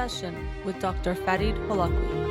Session with Dr. Farid Holakouee.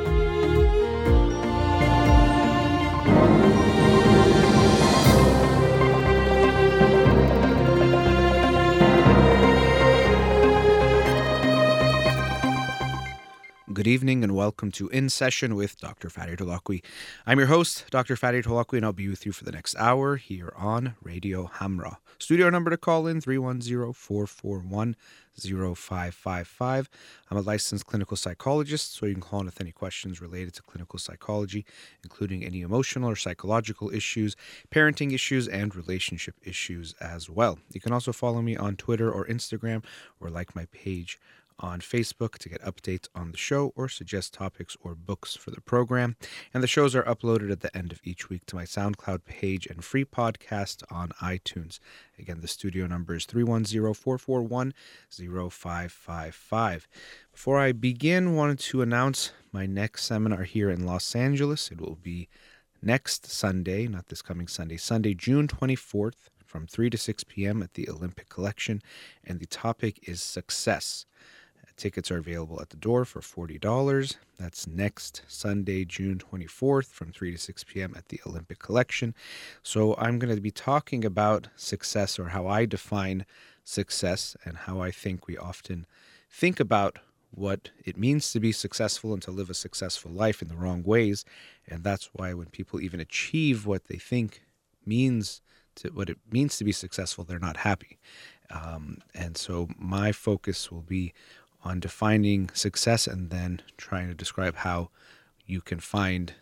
Good evening and welcome to In Session with Dr. Farid Holakouee. I'm your host, Dr. Farid Holakouee, and I'll be with you for the next hour here on Radio Hamra. Studio number to call in 310 441 0555. I'm a licensed clinical psychologist, so you can call in with any questions related to clinical psychology, including any emotional or psychological issues, parenting issues, and relationship issues as well. You can also follow me on Twitter or Instagram or like my page on Facebook to get updates on the show or suggest topics or books for the program. And the shows are uploaded at the end of each week to my SoundCloud page and free podcast on iTunes. Again, the studio number is 310 441 0555. Before I begin, wanted to announce my next seminar here in Los Angeles. It will be next Sunday, not this coming Sunday, Sunday, June 24th from 3 to 6 p.m. at the Olympic Collection. And the topic is success. Tickets are available at the door for $40. That's next Sunday, June 24th from 3 to 6 p.m. at the Olympic Collection. So I'm going to be talking about success or how I define success and how I think we often think about what it means to be successful and to live a successful life in the wrong ways. And that's why when people even achieve what they think means to what it means to be successful, they're not happy. Um, and so my focus will be on defining success and then trying to describe how you can find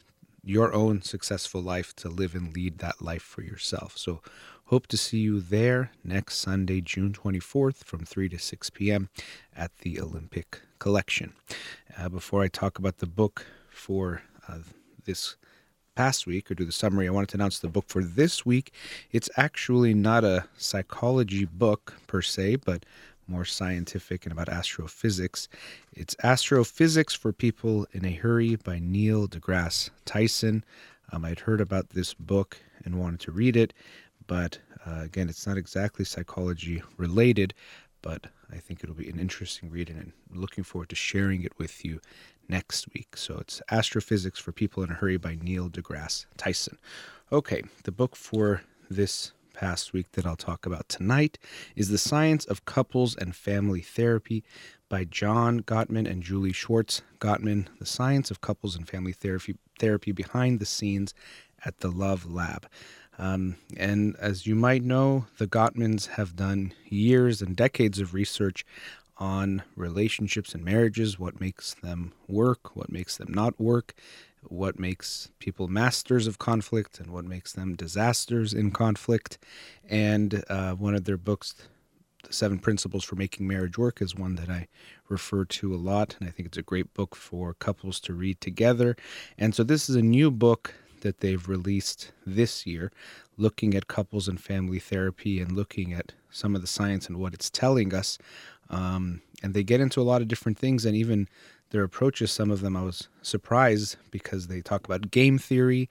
your own successful life to live and lead that life for yourself. So, hope to see you there next Sunday, June 24th from 3 to 6 p.m. at the Olympic Collection. Uh, before I talk about the book for uh, this past week or do the summary, I wanted to announce the book for this week. It's actually not a psychology book per se, but more scientific and about astrophysics. It's Astrophysics for People in a Hurry by Neil deGrasse Tyson. Um, I'd heard about this book and wanted to read it, but uh, again, it's not exactly psychology related, but I think it'll be an interesting read and I'm looking forward to sharing it with you next week. So it's Astrophysics for People in a Hurry by Neil deGrasse Tyson. Okay, the book for this past week that I'll talk about tonight is The Science of Couples and Family Therapy by John Gottman and Julie Schwartz Gottman, The Science of Couples and Family Therapy, therapy Behind the Scenes at the Love Lab. Um, and as you might know, the Gottmans have done years and decades of research on relationships and marriages, what makes them work, what makes them not work, what makes people masters of conflict and what makes them disasters in conflict. And uh, one of their books, The Seven Principles for Making Marriage Work, is one that I refer to a lot. And I think it's a great book for couples to read together. And so this is a new book that they've released this year, looking at couples and family therapy and looking at some of the science and what it's telling us. Um, and they get into a lot of different things and even their approaches, some of them I was surprised because they talk about game theory,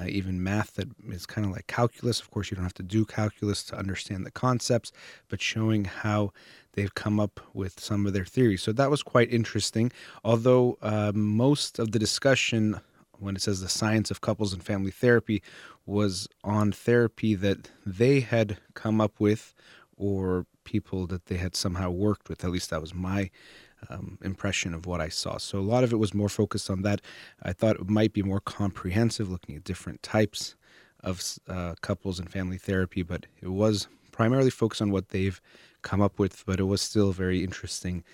uh, even math that is kind of like calculus. Of course, you don't have to do calculus to understand the concepts, but showing how they've come up with some of their theories. So that was quite interesting. Although uh, most of the discussion, when it says the science of couples and family therapy, was on therapy that they had come up with or people that they had somehow worked with. At least that was my um, impression of what I saw. So a lot of it was more focused on that. I thought it might be more comprehensive, looking at different types of uh, couples and family therapy, but it was primarily focused on what they've come up with. But it was still very interesting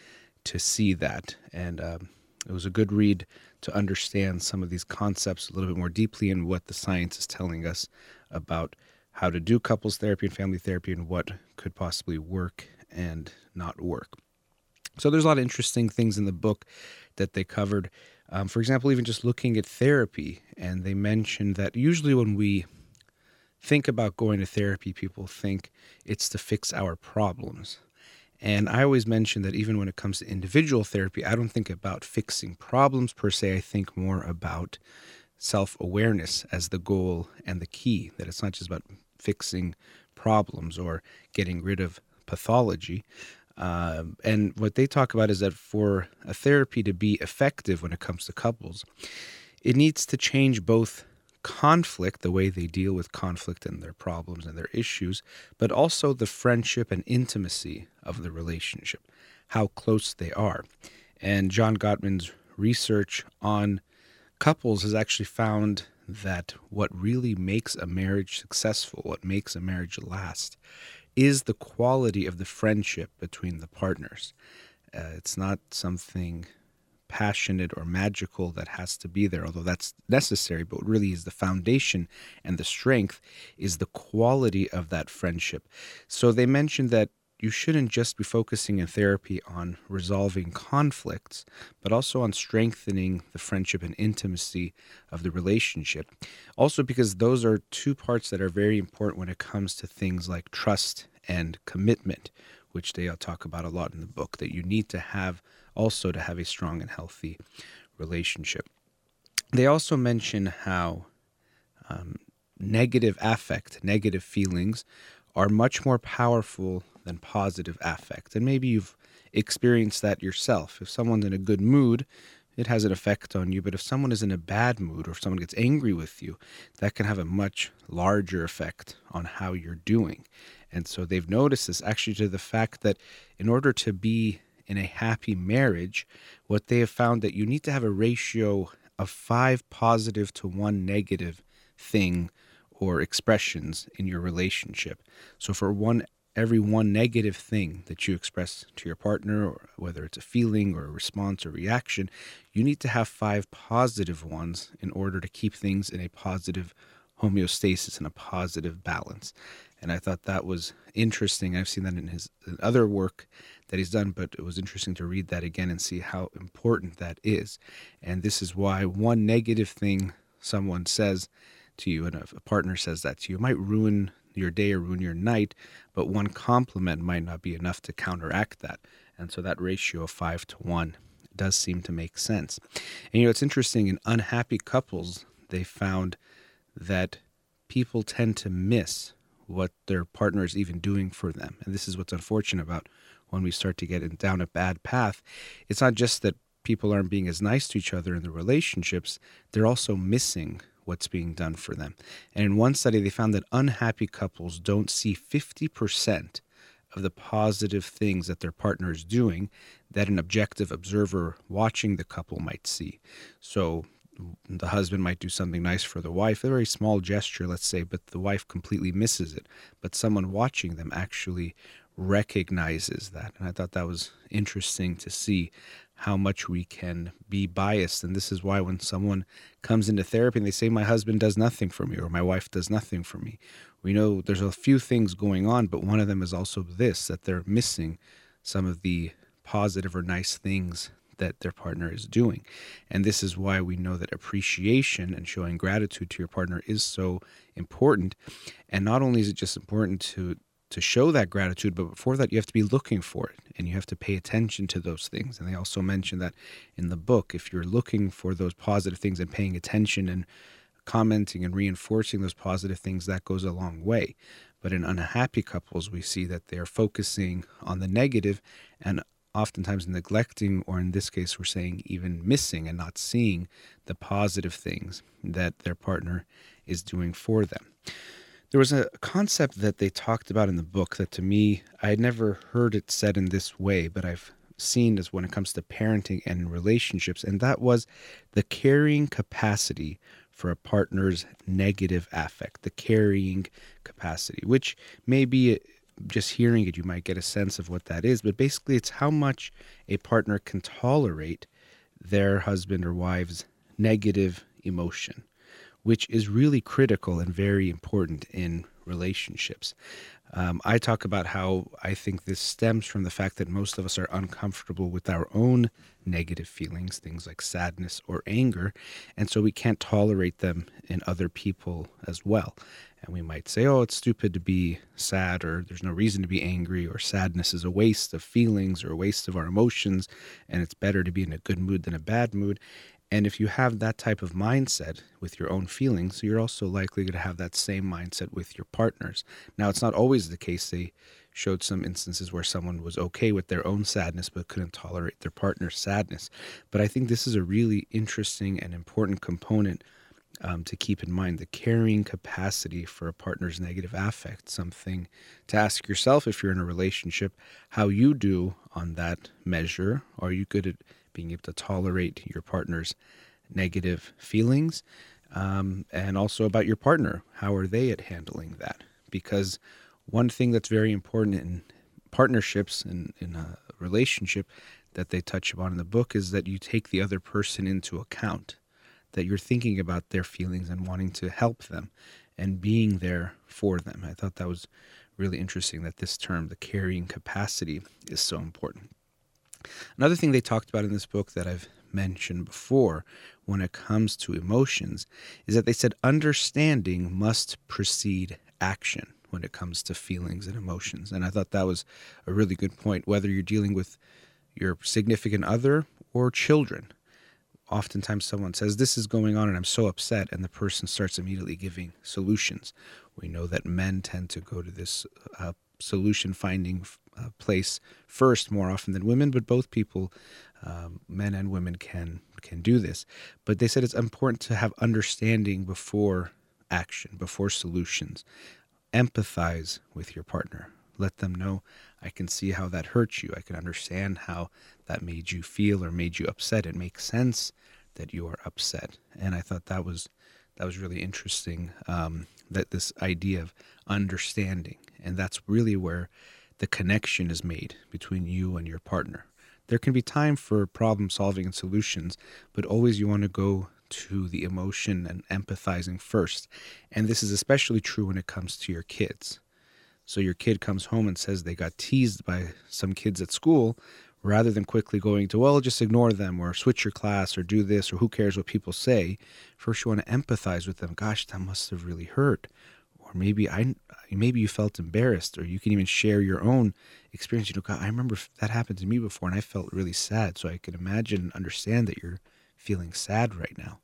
to see that, and um, it was a good read to understand some of these concepts a little bit more deeply and what the science is telling us about how to do couples therapy and family therapy and what could possibly work and not work. So there's a lot of interesting things in the book that they covered. Um, for example, even just looking at therapy, and they mentioned that usually when we think about going to therapy, people think it's to fix our problems. And I always mention that even when it comes to individual therapy, I don't think about fixing problems per se. I think more about self awareness as the goal and the key, that it's not just about fixing problems or getting rid of pathology, Um, and what they talk about is that for a therapy to be effective when it comes to couples, it needs to change both conflict, the way they deal with conflict and their problems and their issues, but also the friendship and intimacy of the relationship, how close they are. And John Gottman's research on couples has actually found that what really makes a marriage successful, what makes a marriage last, is the quality of the friendship between the partners. Uh, it's not something passionate or magical that has to be there, although that's necessary, but really is the foundation and the strength is the quality of that friendship. So they mentioned that you shouldn't just be focusing in therapy on resolving conflicts, but also on strengthening the friendship and intimacy of the relationship. Also, because those are two parts that are very important when it comes to things like trust and commitment, which they talk about a lot in the book, that you need to have also to have a strong and healthy relationship. They also mention how um, negative affect, negative feelings, are much more powerful than positive affect. And maybe you've experienced that yourself. If someone's in a good mood, it has an effect on you. But if someone is in a bad mood or if someone gets angry with you, that can have a much larger effect on how you're doing. And so they've noticed this actually to the fact that in order to be in a happy marriage, what they have found that you need to have a ratio of five positive to one negative thing or expressions in your relationship. So for one every one negative thing that you express to your partner, or whether it's a feeling or a response or reaction, you need to have five positive ones in order to keep things in a positive homeostasis and a positive balance. And I thought that was interesting. I've seen that in his other work that he's done, but it was interesting to read that again and see how important that is. And this is why one negative thing someone says to you, and a partner says that to you, might ruin your day or ruin your night, but one compliment might not be enough to counteract that. And so that ratio of five to one does seem to make sense. And you know, it's interesting in unhappy couples, they found that people tend to miss what their partner is even doing for them. And this is what's unfortunate about when we start to get down a bad path. It's not just that people aren't being as nice to each other in the relationships, they're also missing what's being done for them. And in one study, they found that unhappy couples don't see 50% of the positive things that their partner is doing that an objective observer watching the couple might see. So the husband might do something nice for the wife, a very small gesture, let's say, but the wife completely misses it. But someone watching them actually recognizes that. And I thought that was interesting to see how much we can be biased. And this is why when someone comes into therapy and they say, My husband does nothing for me or my wife does nothing for me, we know there's a few things going on, but one of them is also this that they're missing some of the positive or nice things that their partner is doing. And this is why we know that appreciation and showing gratitude to your partner is so important. And not only is it just important to to show that gratitude, but before that, you have to be looking for it and you have to pay attention to those things. And they also mention that in the book, if you're looking for those positive things and paying attention and commenting and reinforcing those positive things, that goes a long way. But in unhappy couples, we see that they're focusing on the negative and oftentimes neglecting, or in this case, we're saying even missing and not seeing the positive things that their partner is doing for them. There was a concept that they talked about in the book that to me, I had never heard it said in this way, but I've seen as when it comes to parenting and relationships, and that was the carrying capacity for a partner's negative affect, the carrying capacity, which maybe uh, just hearing it, you might get a sense of what that is, but basically, it's how much a partner can tolerate their husband or wife's negative emotion which is really critical and very important in relationships. Um, I talk about how I think this stems from the fact that most of us are uncomfortable with our own negative feelings, things like sadness or anger, and so we can't tolerate them in other people as well. And we might say, oh, it's stupid to be sad, or there's no reason to be angry, or sadness is a waste of feelings or a waste of our emotions, and it's better to be in a good mood than a bad mood. And if you have that type of mindset with your own feelings, you're also likely to have that same mindset with your partners. Now, it's not always the case. They showed some instances where someone was okay with their own sadness but couldn't tolerate their partner's sadness. But I think this is a really interesting and important component um, to keep in mind the carrying capacity for a partner's negative affect, something to ask yourself if you're in a relationship how you do on that measure. Are you good at being able to tolerate your partner's negative feelings? Um, and also about your partner. How are they at handling that? Because one thing that's very important in partnerships and in a relationship that they touch upon in the book is that you take the other person into account that you're thinking about their feelings and wanting to help them and being there for them. I thought that was really interesting that this term, the carrying capacity, is so important. Another thing they talked about in this book that I've mentioned before when it comes to emotions is that they said understanding must precede action when it comes to feelings and emotions. And I thought that was a really good point, whether you're dealing with your significant other or children oftentimes someone says, This is going on and I'm so upset, and the person starts immediately giving solutions. We know that men tend to go to this uh, solution finding uh, place first more often than women, but both people, um, men and women, can can do this. But they said it's important to have understanding before action, before solutions. Empathize with your partner. Let them know I can see how that hurt you. I can understand how that made you feel or made you upset. It makes sense that you are upset. And I thought that was that was really interesting. Um, that this idea of understanding, and that's really where the connection is made between you and your partner. There can be time for problem solving and solutions, but always you want to go to the emotion and empathizing first. And this is especially true when it comes to your kids. So your kid comes home and says they got teased by some kids at school, rather than quickly going to, well, just ignore them or switch your class or do this or who cares what people say. First, you want to empathize with them. Gosh, that must have really hurt. Or maybe I, maybe you felt embarrassed, or you can even share your own experience. You know, God, I remember that happened to me before, and I felt really sad. So I can imagine and understand that you're feeling sad right now.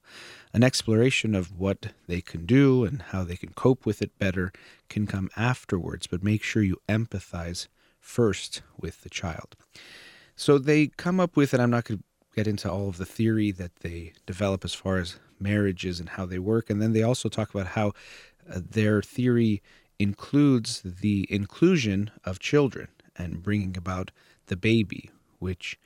An exploration of what they can do and how they can cope with it better can come afterwards, but make sure you empathize first with the child. So they come up with, and I'm not going to get into all of the theory that they develop as far as marriages and how they work. And then they also talk about how their theory includes the inclusion of children and bringing about the baby, which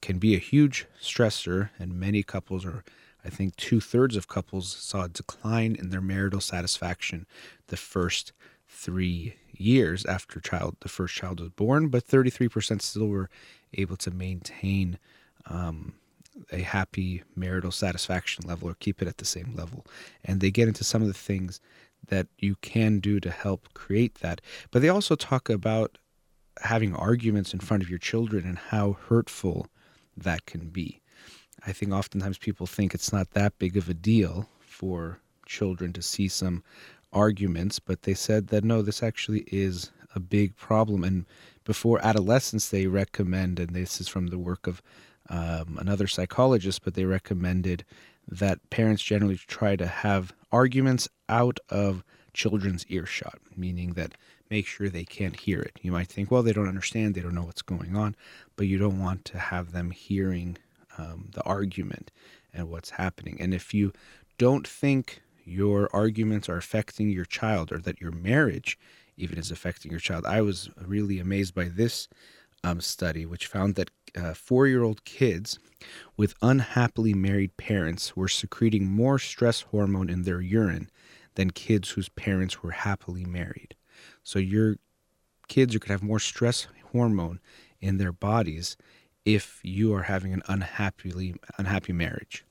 can be a huge stressor. And many couples, or I think two thirds of couples, saw a decline in their marital satisfaction the first three years after child the first child was born, but 33% still were able to maintain um, a happy marital satisfaction level or keep it at the same level. And they get into some of the things that you can do to help create that. But they also talk about having arguments in front of your children and how hurtful that can be. I think oftentimes people think it's not that big of a deal for children to see some arguments, but they said that no, this actually is a big problem. And before adolescence, they recommend, and this is from the work of um, another psychologist, but they recommended that parents generally try to have arguments out of children's earshot, meaning that make sure they can't hear it. You might think, well, they don't understand, they don't know what's going on, but you don't want to have them hearing um, the argument and what's happening. And if you don't think your arguments are affecting your child or that your marriage even is affecting your child. I was really amazed by this um, study, which found that uh, four year old kids with unhappily married parents were secreting more stress hormone in their urine than kids whose parents were happily married. So your kids are going to have more stress hormone in their bodies if you are having an unhappily unhappy marriage.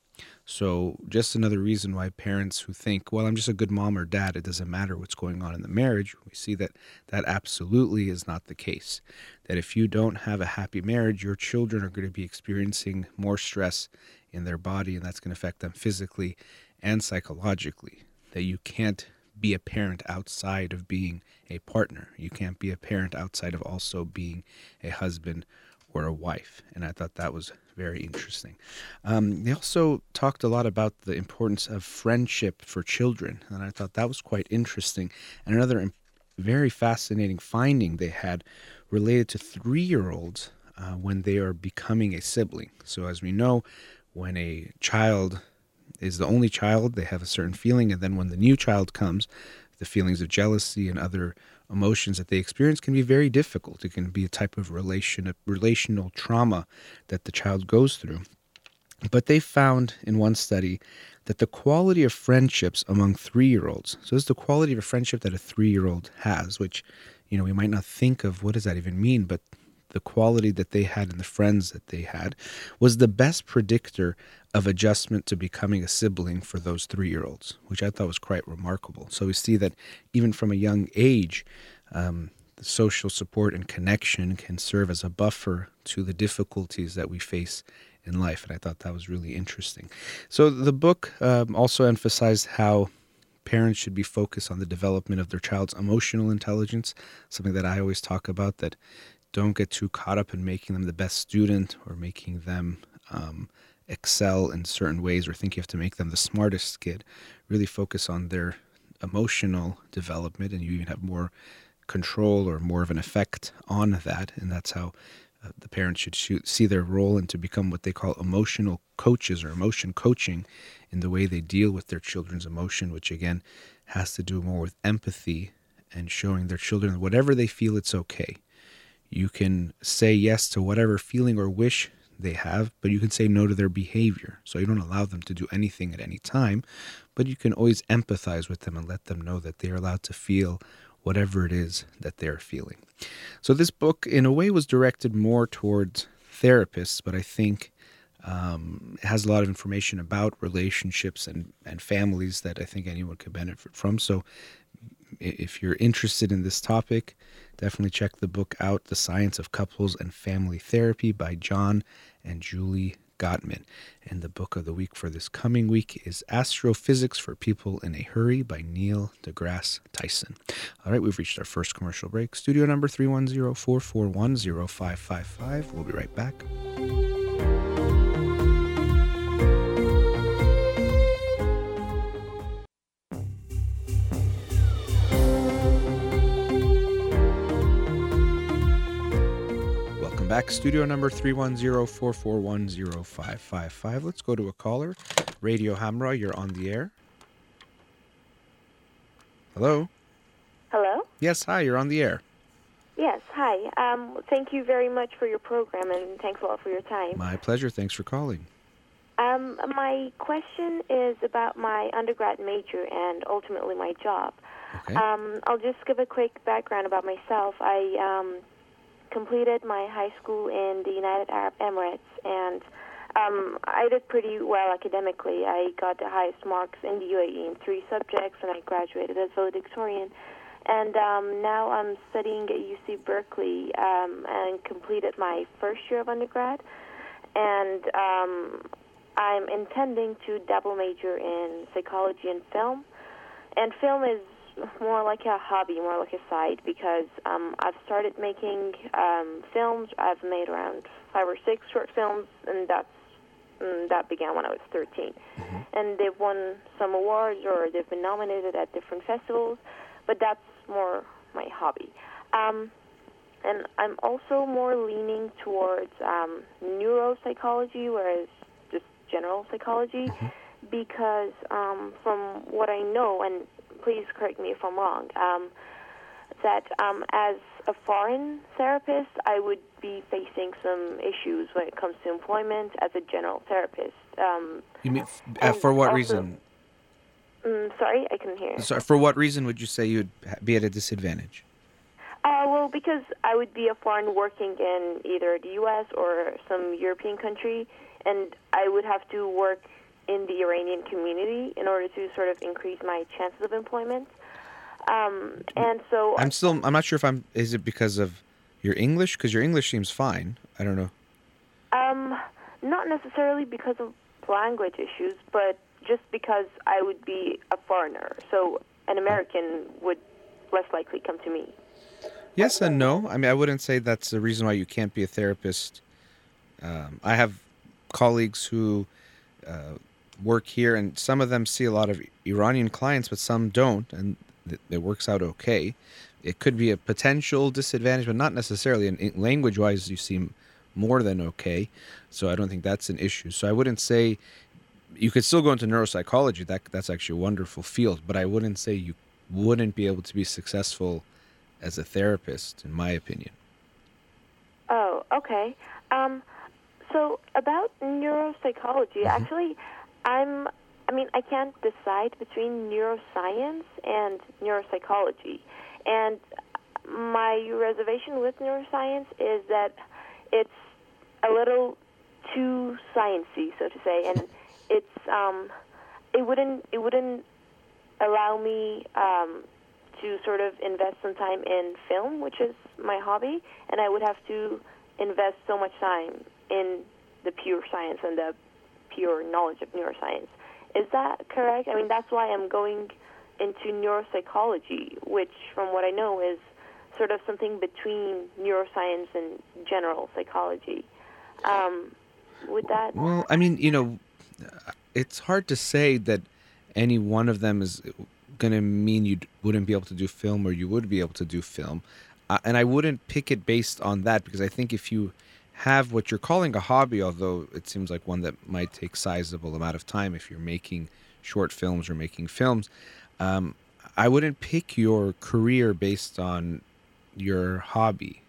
So, just another reason why parents who think, well, I'm just a good mom or dad, it doesn't matter what's going on in the marriage, we see that that absolutely is not the case. That if you don't have a happy marriage, your children are going to be experiencing more stress in their body, and that's going to affect them physically and psychologically. That you can't be a parent outside of being a partner, you can't be a parent outside of also being a husband or a wife. And I thought that was very interesting. Um, they also talked a lot about the importance of friendship for children, and I thought that was quite interesting. And another very fascinating finding they had related to three year olds uh, when they are becoming a sibling. So, as we know, when a child is the only child, they have a certain feeling, and then when the new child comes, the feelings of jealousy and other emotions that they experience can be very difficult. It can be a type of relation, a relational trauma that the child goes through. But they found in one study that the quality of friendships among three year olds, so this is the quality of a friendship that a three year old has, which, you know, we might not think of what does that even mean, but the quality that they had and the friends that they had was the best predictor of adjustment to becoming a sibling for those three year olds, which I thought was quite remarkable. So we see that even from a young age, um, the social support and connection can serve as a buffer to the difficulties that we face in life. And I thought that was really interesting. So the book um, also emphasized how parents should be focused on the development of their child's emotional intelligence, something that I always talk about that don't get too caught up in making them the best student or making them um, excel in certain ways or think you have to make them the smartest kid. Really focus on their emotional development, and you even have more control or more of an effect on that. And that's how uh, the parents should shoot, see their role and to become what they call emotional coaches or emotion coaching in the way they deal with their children's emotion, which again has to do more with empathy and showing their children whatever they feel it's okay. You can say yes to whatever feeling or wish they have, but you can say no to their behavior. So you don't allow them to do anything at any time, but you can always empathize with them and let them know that they are allowed to feel whatever it is that they're feeling. So this book, in a way, was directed more towards therapists, but I think um, it has a lot of information about relationships and, and families that I think anyone could benefit from. So if you're interested in this topic, definitely check the book out, The Science of Couples and Family Therapy by John and Julie Gottman. And the book of the week for this coming week is Astrophysics for People in a Hurry by Neil deGrasse Tyson. All right, we've reached our first commercial break. Studio number 310 441 0555. We'll be right back. Back. Studio number 310-441-0555. Let's go to a caller. Radio Hamra, you're on the air. Hello? Hello? Yes, hi, you're on the air. Yes, hi. Um, thank you very much for your program and thanks a lot for your time. My pleasure. Thanks for calling. Um, my question is about my undergrad major and ultimately my job. Okay. Um, I'll just give a quick background about myself. I um, completed my high school in the United Arab Emirates, and um, I did pretty well academically. I got the highest marks in the UAE in three subjects, and I graduated as valedictorian. And um, now I'm studying at UC Berkeley um, and completed my first year of undergrad. And um, I'm intending to double major in psychology and film. And film is more like a hobby, more like a side, because um, I've started making um, films. I've made around five or six short films, and that's and that began when I was 13. Mm-hmm. And they've won some awards or they've been nominated at different festivals, but that's more my hobby. Um, and I'm also more leaning towards um, neuropsychology, whereas just general psychology, mm-hmm. because um, from what I know, and please correct me if I'm wrong, um, that um, as a foreign therapist, I would be facing some issues when it comes to employment as a general therapist. Um, you mean uh, for what also, reason? Mm, sorry, I couldn't hear. Sorry, for what reason would you say you'd be at a disadvantage? Uh, well, because I would be a foreign working in either the U.S. or some European country, and I would have to work in the Iranian community in order to sort of increase my chances of employment. Um, and so I'm still I'm not sure if I'm is it because of your English because your English seems fine. I don't know. Um, not necessarily because of language issues, but just because I would be a foreigner. So an American would less likely come to me. Yes and no. I mean, I wouldn't say that's the reason why you can't be a therapist. Um, I have colleagues who uh, work here, and some of them see a lot of Iranian clients, but some don't, and it works out okay. it could be a potential disadvantage, but not necessarily. And language wise, you seem more than okay. So I don't think that's an issue. So I wouldn't say you could still go into neuropsychology. That that's actually a wonderful field, but I wouldn't say you wouldn't be able to be successful as a therapist, in my opinion. Oh, okay. Um, so about neuropsychology, mm-hmm. actually, I'm. I mean, I can't decide between neuroscience and neuropsychology, and my reservation with neuroscience is that it's a little too sciencey, so to say, and it's um, it wouldn't it wouldn't allow me um, to sort of invest some time in film, which is my hobby, and I would have to invest so much time in the pure science and the pure knowledge of neuroscience. Is that correct? I mean, that's why I'm going into neuropsychology, which, from what I know, is sort of something between neuroscience and general psychology. Um, would that? Well, I mean, you know, it's hard to say that any one of them is going to mean you wouldn't be able to do film or you would be able to do film. Uh, and I wouldn't pick it based on that because I think if you have what you're calling a hobby, although it seems like one that might take sizable amount of time if you're making short films or making films, um, I wouldn't pick your career based on your hobby,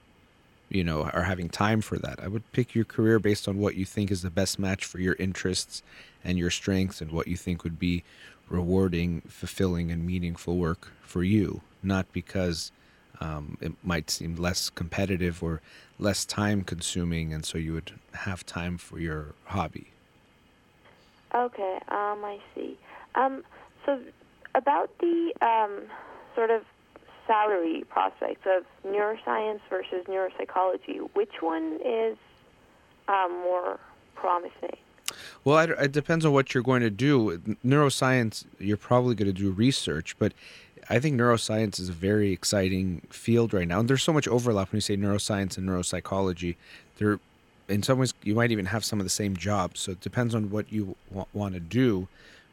you know, or having time for that. I would pick your career based on what you think is the best match for your interests and your strengths and what you think would be rewarding, fulfilling, and meaningful work for you, not because um, it might seem less competitive or less time consuming, and so you would have time for your hobby. Okay, um, I see. Um, so about the um, sort of salary prospects of neuroscience versus neuropsychology, which one is um, more promising? Well, it, it depends on what you're going to do. Neuroscience, you're probably going to do research, but I think neuroscience is a very exciting field right now. And there's so much overlap when you say neuroscience and neuropsychology. There, in some ways, you might even have some of the same jobs. So it depends on what you w- want to do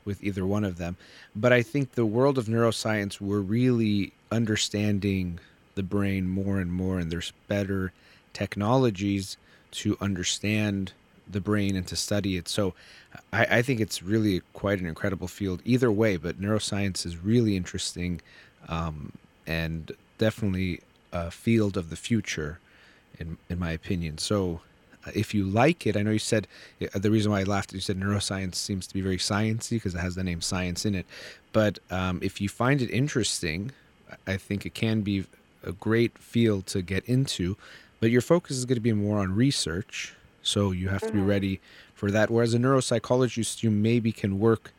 with either one of them. But I think the world of neuroscience, we're really understanding the brain more and more, and there's better technologies to understand the brain and to study it. So I, I, think it's really quite an incredible field either way, but neuroscience is really interesting um, and definitely a field of the future, in, in my opinion. So uh, if you like it, I know you said uh, the reason why I laughed, you said neuroscience seems to be very sciencey because it has the name science in it. But um, if you find it interesting, I think it can be a great field to get into. But your focus is going to be more on research so you have to be mm-hmm. ready for that. Whereas a neuropsychologist, you maybe can work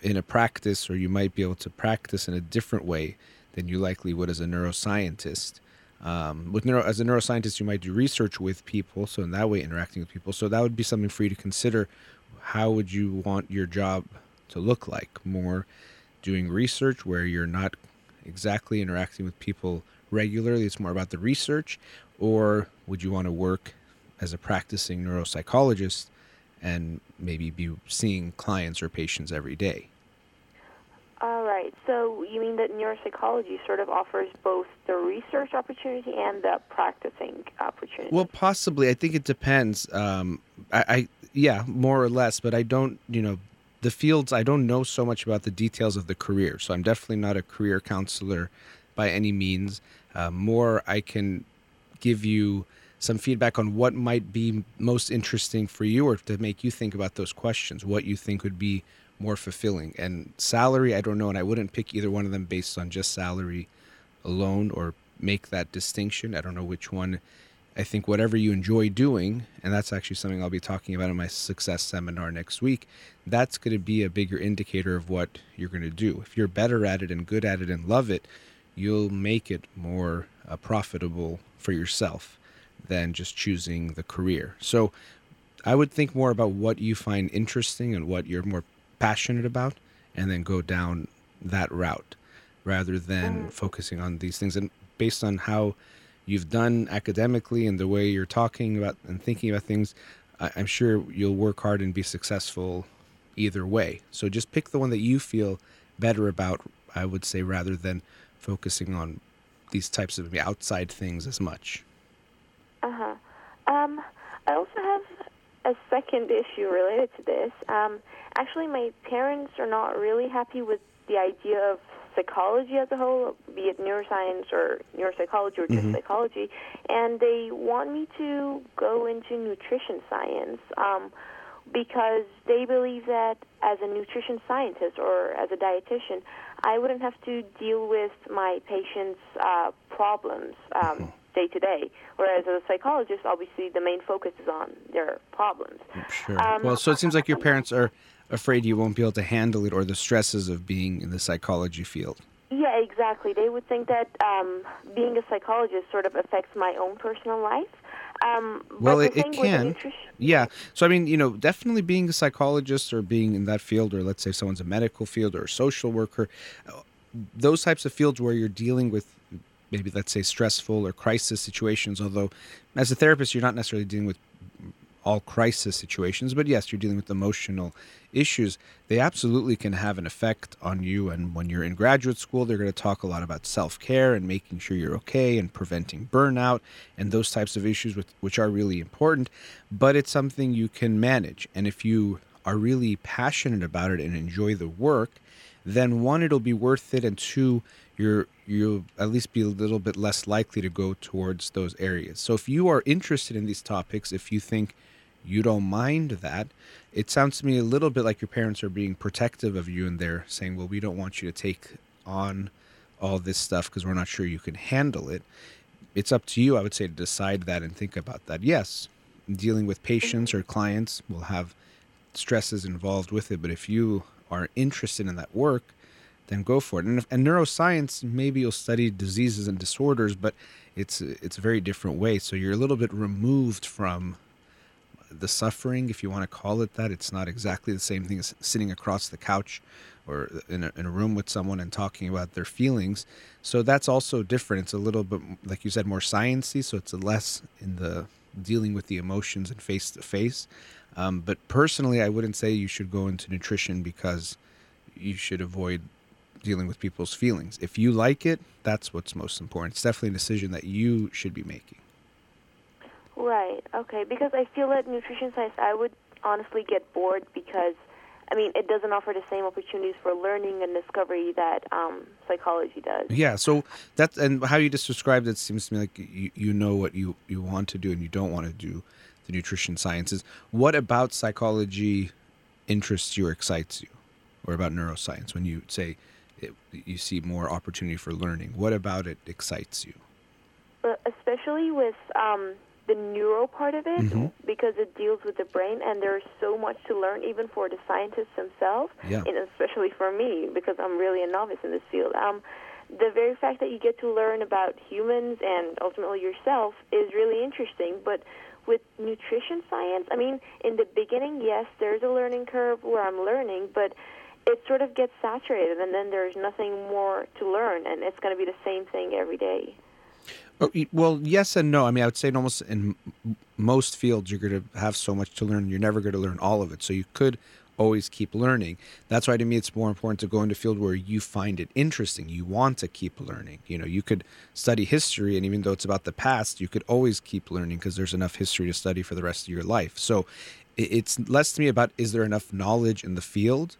in a practice or you might be able to practice in a different way than you likely would as a neuroscientist. Um, with neuro, as a neuroscientist, you might do research with people, so in that way, interacting with people. So that would be something for you to consider. How would you want your job to look like? More doing research where you're not exactly interacting with people regularly. It's more about the research, or would you want to work as a practicing neuropsychologist and maybe be seeing clients or patients every day. All right. So you mean that neuropsychology sort of offers both the research opportunity and the practicing opportunity? Well, possibly. I think it depends. Um, I, I yeah, more or less. But I don't. You know, the fields. I don't know so much about the details of the career. So I'm definitely not a career counselor by any means. Uh, more, I can give you some feedback on what might be most interesting for you or to make you think about those questions, what you think would be more fulfilling. And salary, I don't know, and I wouldn't pick either one of them based on just salary alone or make that distinction. I don't know which one. I think whatever you enjoy doing, and that's actually something I'll be talking about in my success seminar next week, that's going to be a bigger indicator of what you're going to do. If you're better at it and good at it and love it, you'll make it more uh, profitable for yourself than just choosing the career. So I would think more about what you find interesting and what you're more passionate about, and then go down that route rather than mm. focusing on these things. And based on how you've done academically and the way you're talking about and thinking about things, I'm sure you'll work hard and be successful either way. So just pick the one that you feel better about, I would say, rather than focusing on these types of outside things as much. Uh huh. Um, I also have a second issue related to this. Um, actually, my parents are not really happy with the idea of psychology as a whole, be it neuroscience or neuropsychology or just Mhm. psychology, and they want me to go into nutrition science um, because they believe that as a nutrition scientist or as a dietitian, I wouldn't have to deal with my patients' uh, problems um, day to day. Whereas as a psychologist, obviously the main focus is on their problems. Sure. Um, well, so it seems like your parents are afraid you won't be able to handle it or the stresses of being in the psychology field. Yeah, exactly. They would think that um, being a psychologist sort of affects my own personal life. Um, Well, it, it thing with the can. nutrition- Yeah. So, I mean, you know, definitely being a psychologist or being in that field, or let's say someone's a medical field or a social worker, uh, those types of fields where you're dealing with maybe, let's say, stressful or crisis situations, although as a therapist, you're not necessarily dealing with all crisis situations, but yes, you're dealing with emotional issues. They absolutely can have an effect on you. And when you're in graduate school, they're going to talk a lot about self care and making sure you're okay and preventing burnout and those types of issues, which, which are really important. But it's something you can manage. And if you are really passionate about it and enjoy the work, then one, it'll be worth it, and two, you're you'll at least be a little bit less likely to go towards those areas. So if you are interested in these topics, if you think you don't mind that, it sounds to me a little bit like your parents are being protective of you and they're saying, well, we don't want you to take on all this stuff because we're not sure you can handle it. It's up to you, I would say, to decide that and think about that. Yes, dealing with patients or clients will have stresses involved with it, but if you are interested in that work, then go for it. And, if, and neuroscience, maybe you'll study diseases and disorders, but it's it's a very different way. So you're a little bit removed from the suffering, if you want to call it that. It's not exactly the same thing as sitting across the couch or in a, in a room with someone and talking about their feelings. So that's also different. It's a little bit, like you said, more sciencey. So it's less in the dealing with the emotions and face to face. Um, But personally, I wouldn't say you should go into nutrition because you should avoid dealing with people's feelings. If you like it, that's what's most important. It's definitely a decision that you should be making. Right. Okay. Because I feel that nutrition science, I would honestly get bored because, I mean, it doesn't offer the same opportunities for learning and discovery that um, psychology does. Yeah, so that's and how you just described it seems to me like you, you know what you, you want to do and you don't want to do the nutrition sciences. What about psychology interests you or excites you? Or about neuroscience when you say it, you see more opportunity for learning? What about it excites you? But especially with um, the neuro part of it, Mhm. because it deals with the brain, and there's so much to learn, even for the scientists themselves, Yeah. and especially for me, because I'm really a novice in this field. Um, the very fact that you get to learn about humans and ultimately yourself is really interesting. But with nutrition science, I mean, in the beginning, yes, there's a learning curve where I'm learning, but it sort of gets saturated, and then there's nothing more to learn, and it's going to be the same thing every day. Oh, Well, yes and no. I mean, I would say in almost in most fields, you're going to have so much to learn. You're never going to learn all of it. So you could always keep learning. That's why to me, it's more important to go into a field where you find it interesting. You want to keep learning. You know, you could study history, and even though it's about the past, you could always keep learning because there's enough history to study for the rest of your life. So it's less to me about is there enough knowledge in the field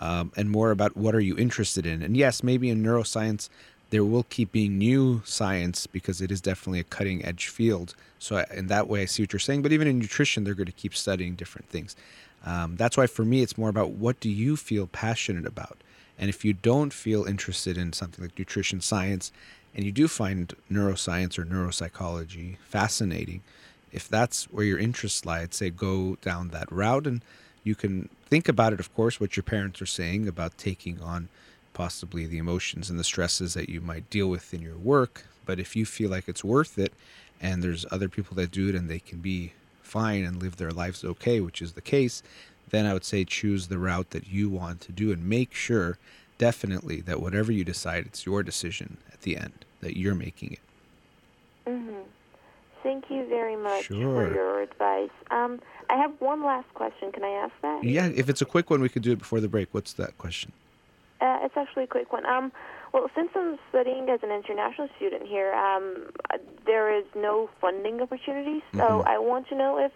um, and more about what are you interested in. And yes, maybe in neuroscience, there will keep being new science because it is definitely a cutting edge field. So in that way, I see what you're saying. But even in nutrition, they're going to keep studying different things. Um, that's why for me, it's more about what do you feel passionate about. And if you don't feel interested in something like nutrition science, and you do find neuroscience or neuropsychology fascinating, if that's where your interests lie, I'd say go down that route. And you can think about it, of course, what your parents are saying about taking on possibly the emotions and the stresses that you might deal with in your work. But if you feel like it's worth it and there's other people that do it and they can be fine and live their lives okay, which is the case, then I would say choose the route that you want to do and make sure definitely that whatever you decide, it's your decision at the end, that you're making it. Thank you very much Sure. for your advice. Um, I have one last question. Can I ask that? Yeah, if it's a quick one, we could do it before the break. What's that question? Uh, it's actually a quick one. Um, well, since I'm studying as an international student here, um, there is no funding opportunities. So Mm-hmm. I want to know if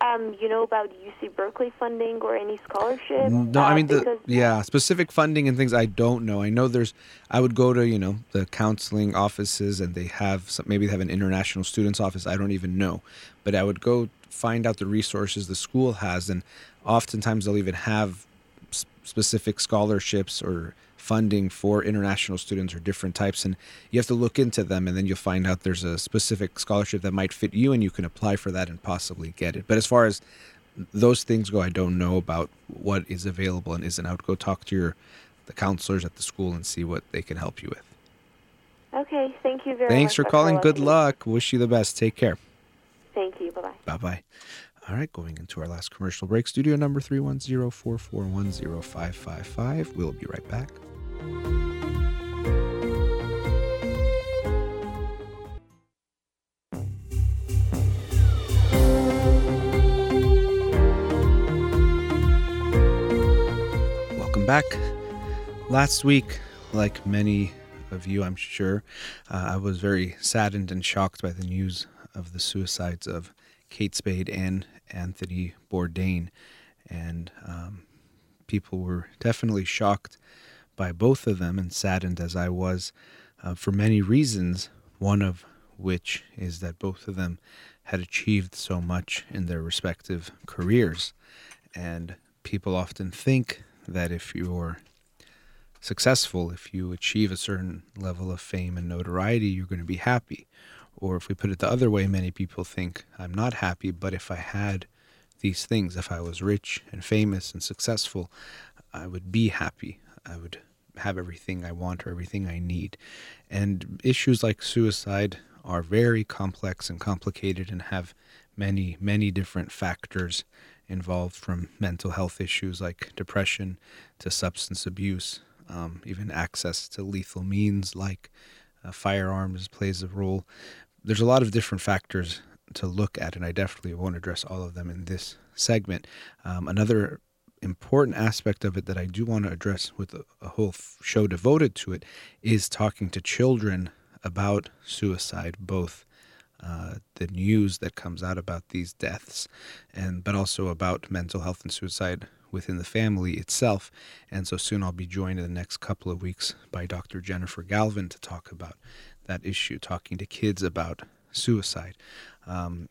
um, you know about UC Berkeley funding or any scholarship. No, I uh, mean the yeah specific funding and things. I don't know. I know there's. I would go to you know the counseling offices and they have some, maybe they have an international students office. I don't even know, but I would go find out the resources the school has, and oftentimes they'll even have specific scholarships or funding for international students or different types and you have to look into them and then you'll find out there's a specific scholarship that might fit you and you can apply for that and possibly get it but as far as those things go i don't know about what is available and isn't i would go talk to your the counselors at the school and see what they can help you with Okay, thank you very thanks much. Thanks for calling good luck wish you the best take care Thank you. Bye bye. Bye bye. All right, going into our last commercial break. Studio number 310 441 0555. We'll be right back. Welcome back. Last week, like many of you, I'm sure, uh, I was very saddened and shocked by the news of the suicides of Kate Spade and Anthony Bourdain. And um, people were definitely shocked by both of them and saddened as I was uh, for many reasons, one of which is that both of them had achieved so much in their respective careers. And people often think that if you're successful, if you achieve a certain level of fame and notoriety, you're going to be happy. Or if we put it the other way, many people think, I'm not happy, but if I had these things, if I was rich and famous and successful, I would be happy. I would have everything I want or everything I need. And issues like suicide are very complex and complicated and have many, many different factors involved from mental health issues like depression to substance abuse, um, even access to lethal means like uh, firearms plays a role. There's a lot of different factors to look at, and I definitely won't address all of them in this segment. Um, another important aspect of it that I do want to address with a, a whole f- show devoted to it is talking to children about suicide, both uh, the news that comes out about these deaths, and but also about mental health and suicide within the family itself. And so soon I'll be joined in the next couple of weeks by Dr. Jennifer Galvin to talk about that issue, talking to kids about suicide. Um,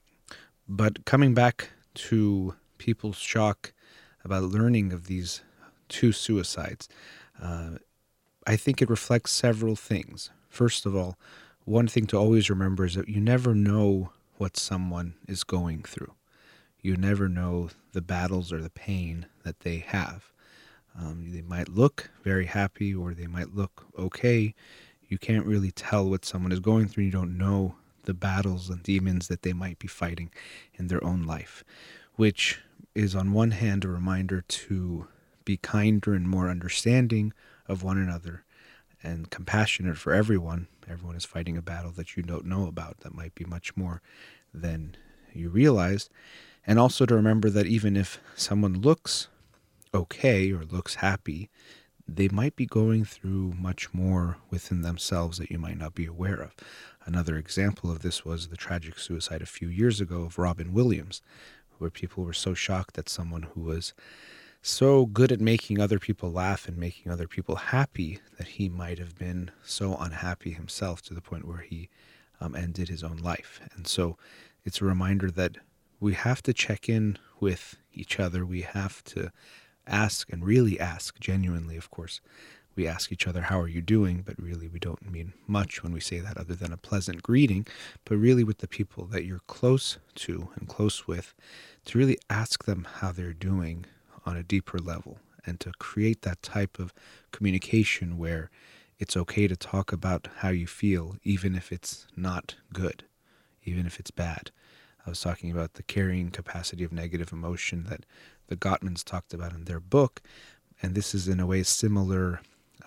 but coming back to people's shock about learning of these two suicides, uh, I think it reflects several things. First of all, one thing to always remember is that you never know what someone is going through. You never know the battles or the pain that they have. Um, they might look very happy or they might look okay. You can't really tell what someone is going through. You don't know the battles and demons that they might be fighting in their own life, which is, on one hand, a reminder to be kinder and more understanding of one another and compassionate for everyone. Everyone is fighting a battle that you don't know about that might be much more than you realized. And also to remember that even if someone looks okay or looks happy, they might be going through much more within themselves that you might not be aware of. Another example of this was the tragic suicide a few years ago of Robin Williams, where people were so shocked that someone who was so good at making other people laugh and making other people happy that he might have been so unhappy himself to the point where he um, ended his own life. And so it's a reminder that we have to check in with each other. We have to ask and really ask genuinely, of course. We ask each other, How are you doing? But really, we don't mean much when we say that other than a pleasant greeting. But really, with the people that you're close to and close with, to really ask them how they're doing on a deeper level and to create that type of communication where it's okay to talk about how you feel, even if it's not good, even if it's bad. I was talking about the carrying capacity of negative emotion that the Gottmans talked about in their book. And this is, in a way, similar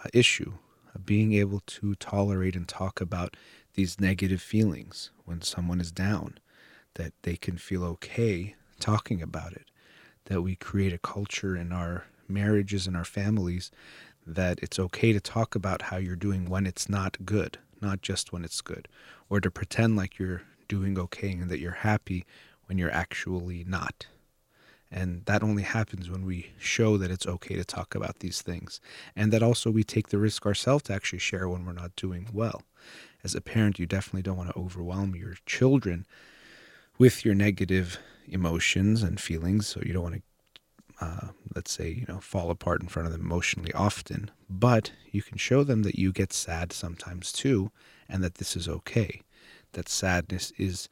uh, issue of being able to tolerate and talk about these negative feelings when someone is down, that they can feel okay talking about it, that we create a culture in our marriages and our families that it's okay to talk about how you're doing when it's not good, not just when it's good, or to pretend like you're doing okay and that you're happy when you're actually not. And that only happens when we show that it's okay to talk about these things. And that also we take the risk ourselves to actually share when we're not doing well. As a parent, you definitely don't want to overwhelm your children with your negative emotions and feelings. So you don't want to, uh, let's say, you know, fall apart in front of them emotionally often. But you can show them that you get sad sometimes too, and that this is okay. That sadness is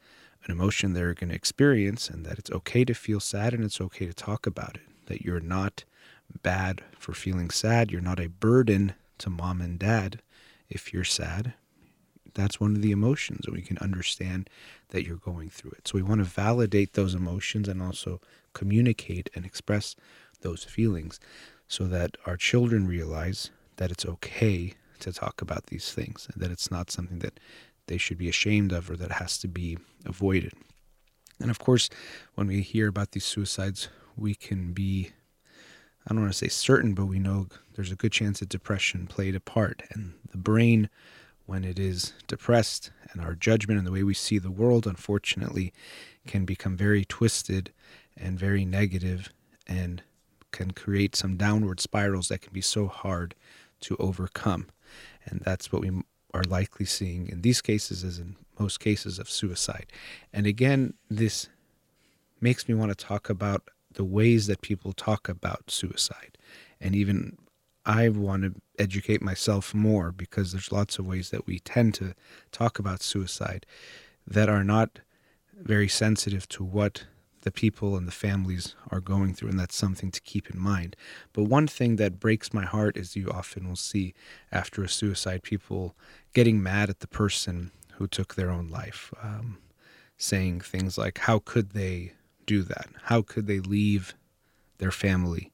an emotion they're going to experience and that it's okay to feel sad and it's okay to talk about it. That you're not bad for feeling sad. You're not a burden to mom and dad if you're sad. That's one of the emotions, and we can understand that you're going through it. So we want to validate those emotions and also communicate and express those feelings so that our children realize that it's okay to talk about these things and that it's not something that they should be ashamed of or that has to be avoided. And of course, when we hear about these suicides, we can be, I don't want to say certain, but we know there's a good chance that depression played a part. And the brain, when it is depressed, and our judgment and the way we see the world, unfortunately, can become very twisted and very negative and can create some downward spirals that can be so hard to overcome. And that's what we are likely seeing in these cases as in most cases of suicide. And again, this makes me want to talk about the ways that people talk about suicide. And even I want to educate myself more because there's lots of ways that we tend to talk about suicide that are not very sensitive to what the people and the families are going through, and that's something to keep in mind. But one thing that breaks my heart is you often will see after a suicide people getting mad at the person who took their own life, um, saying things like, How could they do that? How could they leave their family?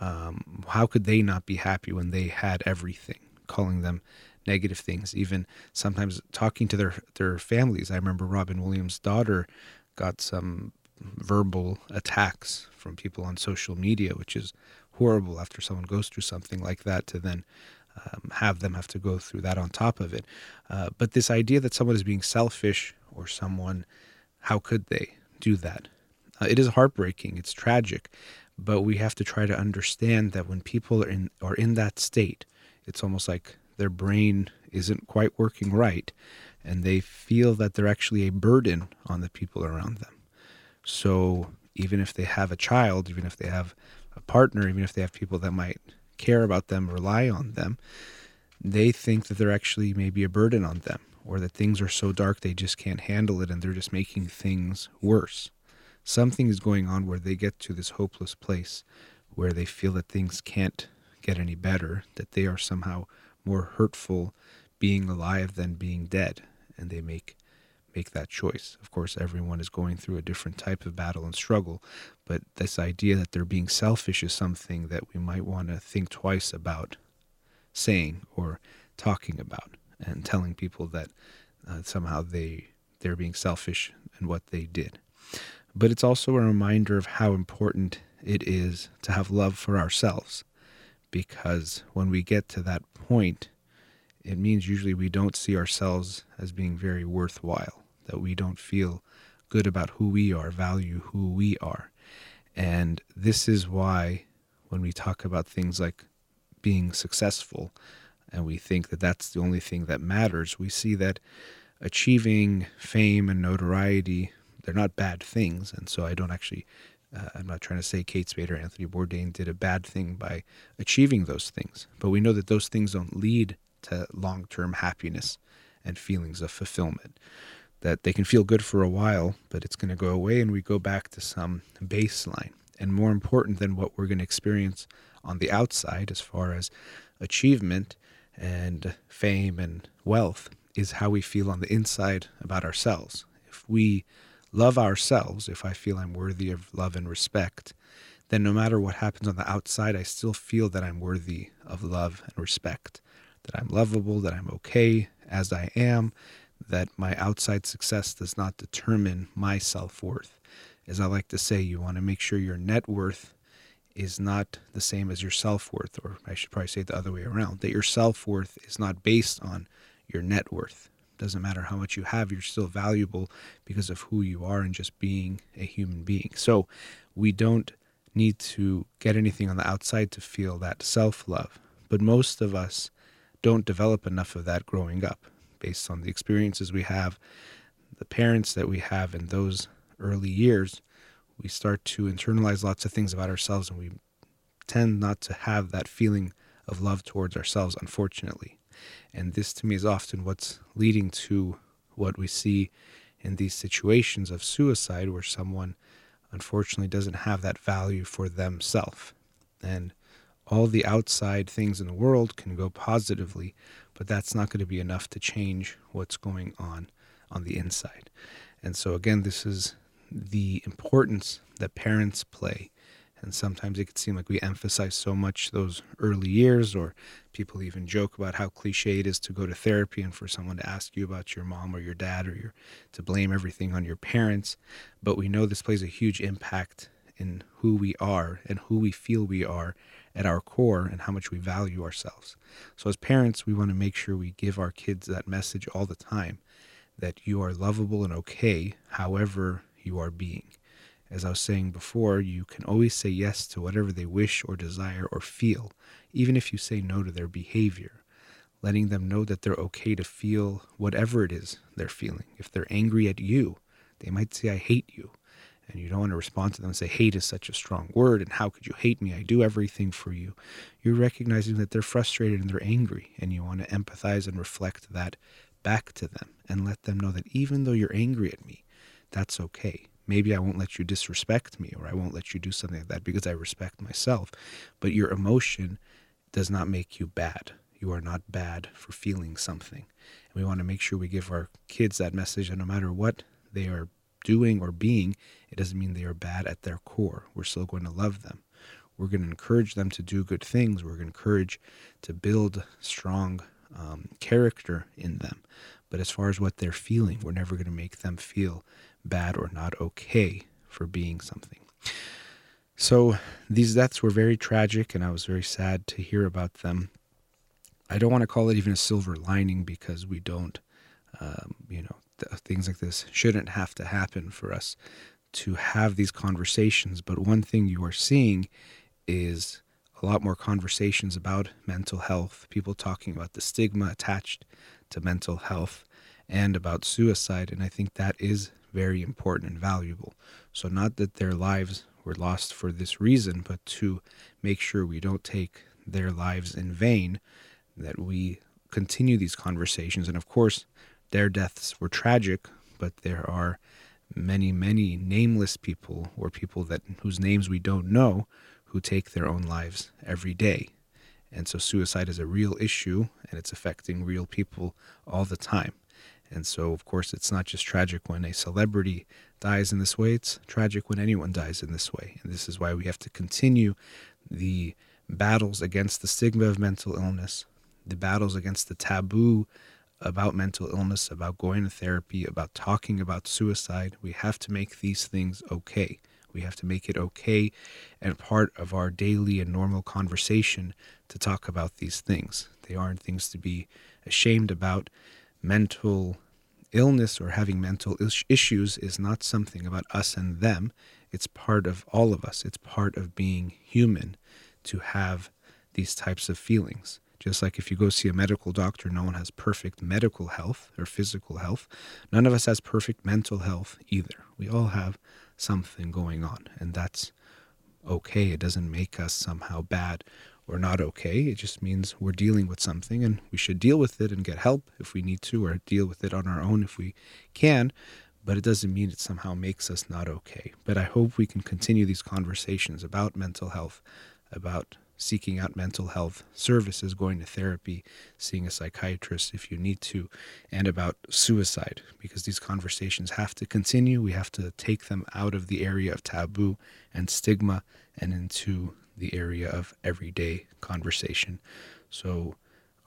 Um, how could they not be happy when they had everything? Calling them negative things, even sometimes talking to their their families. I remember Robin Williams' daughter got some verbal attacks from people on social media, which is horrible after someone goes through something like that to then um, have them have to go through that on top of it. Uh, but this idea that someone is being selfish or someone, how could they do that? Uh, it is heartbreaking. It's tragic, but we have to try to understand that when people are in are in that state, it's almost like their brain isn't quite working right, and they feel that they're actually a burden on the people around them. So even if they have a child, even if they have a partner, even if they have people that might care about them, rely on them, they think that they're actually maybe a burden on them or that things are so dark they just can't handle it and they're just making things worse. Something is going on where they get to this hopeless place where they feel that things can't get any better, that they are somehow more hurtful being alive than being dead, and they make make that choice. Of course, everyone is going through a different type of battle and struggle, but this idea that they're being selfish is something that we might want to think twice about saying or talking about and telling people that uh, somehow they they're being selfish in what they did. But it's also a reminder of how important it is to have love for ourselves because when we get to that point it means usually we don't see ourselves as being very worthwhile that we don't feel good about who we are, value who we are. And this is why when we talk about things like being successful and we think that that's the only thing that matters, we see that achieving fame and notoriety, they're not bad things. And so I don't actually, uh, I'm not trying to say Kate Spade or Anthony Bourdain did a bad thing by achieving those things. But we know that those things don't lead to long term happiness and feelings of fulfillment that they can feel good for a while, but it's going to go away and we go back to some baseline. And more important than what we're going to experience on the outside, as far as achievement and fame and wealth, is how we feel on the inside about ourselves. If we love ourselves, if I feel I'm worthy of love and respect, then no matter what happens on the outside, I still feel that I'm worthy of love and respect, that I'm lovable, that I'm okay as I am, that my outside success does not determine my self worth. As I like to say, you want to make sure your net worth is not the same as your self worth, or I should probably say it the other way around, that your self worth is not based on your net worth. Doesn't matter how much you have, you're still valuable because of who you are and just being a human being. So we don't need to get anything on the outside to feel that self love. But most of us don't develop enough of that growing up based on the experiences we have, the parents that we have in those early years. We start to internalize lots of things about ourselves and we tend not to have that feeling of love towards ourselves, unfortunately. And this to me is often what's leading to what we see in these situations of suicide where someone unfortunately doesn't have that value for themselves. And all the outside things in the world can go positively, but that's not going to be enough to change what's going on on the inside. And so, again, this is the importance that parents play and sometimes it could seem like we emphasize so much those early years, or people even joke about how cliche it is to go to therapy and for someone to ask you about your mom or your dad, or your, to blame everything on your parents. But we know this plays a huge impact in who we are and who we feel we are at our core and how much we value ourselves. So, as parents, we want to make sure we give our kids that message all the time that you are lovable and okay, however you are being. As I was saying before, you can always say yes to whatever they wish or desire or feel, even if you say no to their behavior. Letting them know that they're okay to feel whatever it is they're feeling. If they're angry at you, they might say, I hate you. And you don't want to respond to them and say, hate is such a strong word, and how could you hate me? I do everything for you. You're recognizing that they're frustrated and they're angry, and you want to empathize and reflect that back to them and let them know that even though you're angry at me, that's okay maybe I won't let you disrespect me or I won't let you do something like that because I respect myself. But your emotion does not make you bad. You are not bad for feeling something. And we want to make sure we give our kids that message that no matter what they are doing or being, it doesn't mean they are bad at their core. We're still going to love them. We're going to encourage them to do good things. We're going to encourage to build strong um, character in them. But as far as what they're feeling, we're never going to make them feel bad or not okay for being something. So these deaths were very tragic, and I was very sad to hear about them. I don't want to call it even a silver lining because we don't, um, you know, things like this shouldn't have to happen for us to have these conversations. But one thing you are seeing is a lot more conversations about mental health, people talking about the stigma attached to mental health and about suicide. And I think that is very important and valuable. So, not that their lives were lost for this reason, but to make sure we don't take their lives in vain, that we continue these conversations. And of course, their deaths were tragic, but there are many, many nameless people or people that whose names we don't know who take their own lives every day. And so suicide is a real issue and it's affecting real people all the time. And so, of course, it's not just tragic when a celebrity dies in this way, it's tragic when anyone dies in this way. And this is why we have to continue the battles against the stigma of mental illness, the battles against the taboo about mental illness, about going to therapy, about talking about suicide. We have to make these things okay. We have to make it okay and part of our daily and normal conversation to talk about these things. They aren't things to be ashamed about mental illness or having mental issues is not something about us and them. It's part of all of us. It's part of being human to have these types of feelings. Just like if you go see a medical doctor, no one has perfect medical health or physical health. None of us has perfect mental health either. We all have something going on, and that's okay. It doesn't make us somehow bad or not okay. It just means we're dealing with something and we should deal with it and get help if we need to, or deal with it on our own if we can. But it doesn't mean it somehow makes us not okay. But I hope we can continue these conversations about mental health, about seeking out mental health services, going to therapy, seeing a psychiatrist if you need to, and about suicide, because these conversations have to continue. We have to take them out of the area of taboo and stigma and into the area of everyday conversation. So,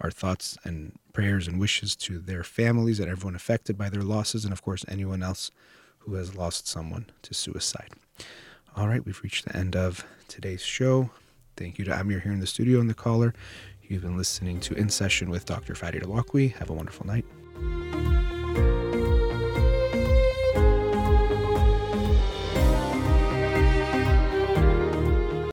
our thoughts and prayers and wishes to their families and everyone affected by their losses, and of course, anyone else who has lost someone to suicide. All right, we've reached the end of today's show. Thank you to Amir here in the studio and the caller. You've been listening to In Session with Dr. Fadi Holakouee. Have a wonderful night.